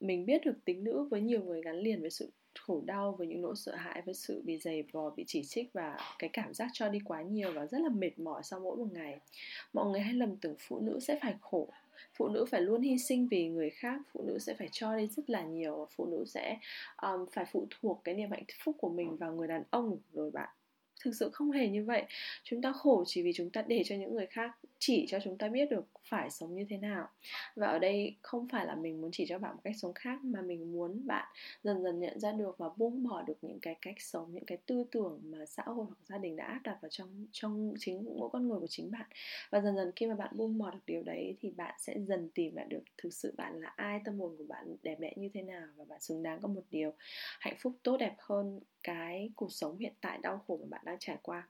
mình biết được tính nữ với nhiều người gắn liền với sự khổ đau với những nỗi sợ hãi với sự bị dày vò bị chỉ trích và cái cảm giác cho đi quá nhiều và rất là mệt mỏi sau mỗi một ngày. Mọi người hay lầm tưởng phụ nữ sẽ phải khổ. Phụ nữ phải luôn hy sinh vì người khác phụ nữ sẽ phải cho đi rất là nhiều phụ nữ sẽ um, phải phụ thuộc cái niềm hạnh phúc của mình vào người đàn ông rồi bạn thực sự không hề như vậy. Chúng ta khổ chỉ vì chúng ta để cho những người khác chỉ cho chúng ta biết được phải sống như thế nào. Và ở đây không phải là mình muốn chỉ cho bạn một cách sống khác, mà mình muốn bạn dần dần nhận ra được và buông bỏ được những cái cách sống, những cái tư tưởng mà xã hội hoặc gia đình đã áp đặt vào trong trong chính, mỗi con người của chính bạn. Và dần dần khi mà bạn buông bỏ được điều đấy thì bạn sẽ dần tìm lại được thực sự bạn là ai, tâm hồn của bạn đẹp đẽ như thế nào và bạn xứng đáng có một điều hạnh phúc tốt đẹp hơn cái cuộc sống hiện tại đau khổ mà bạn đang trải qua.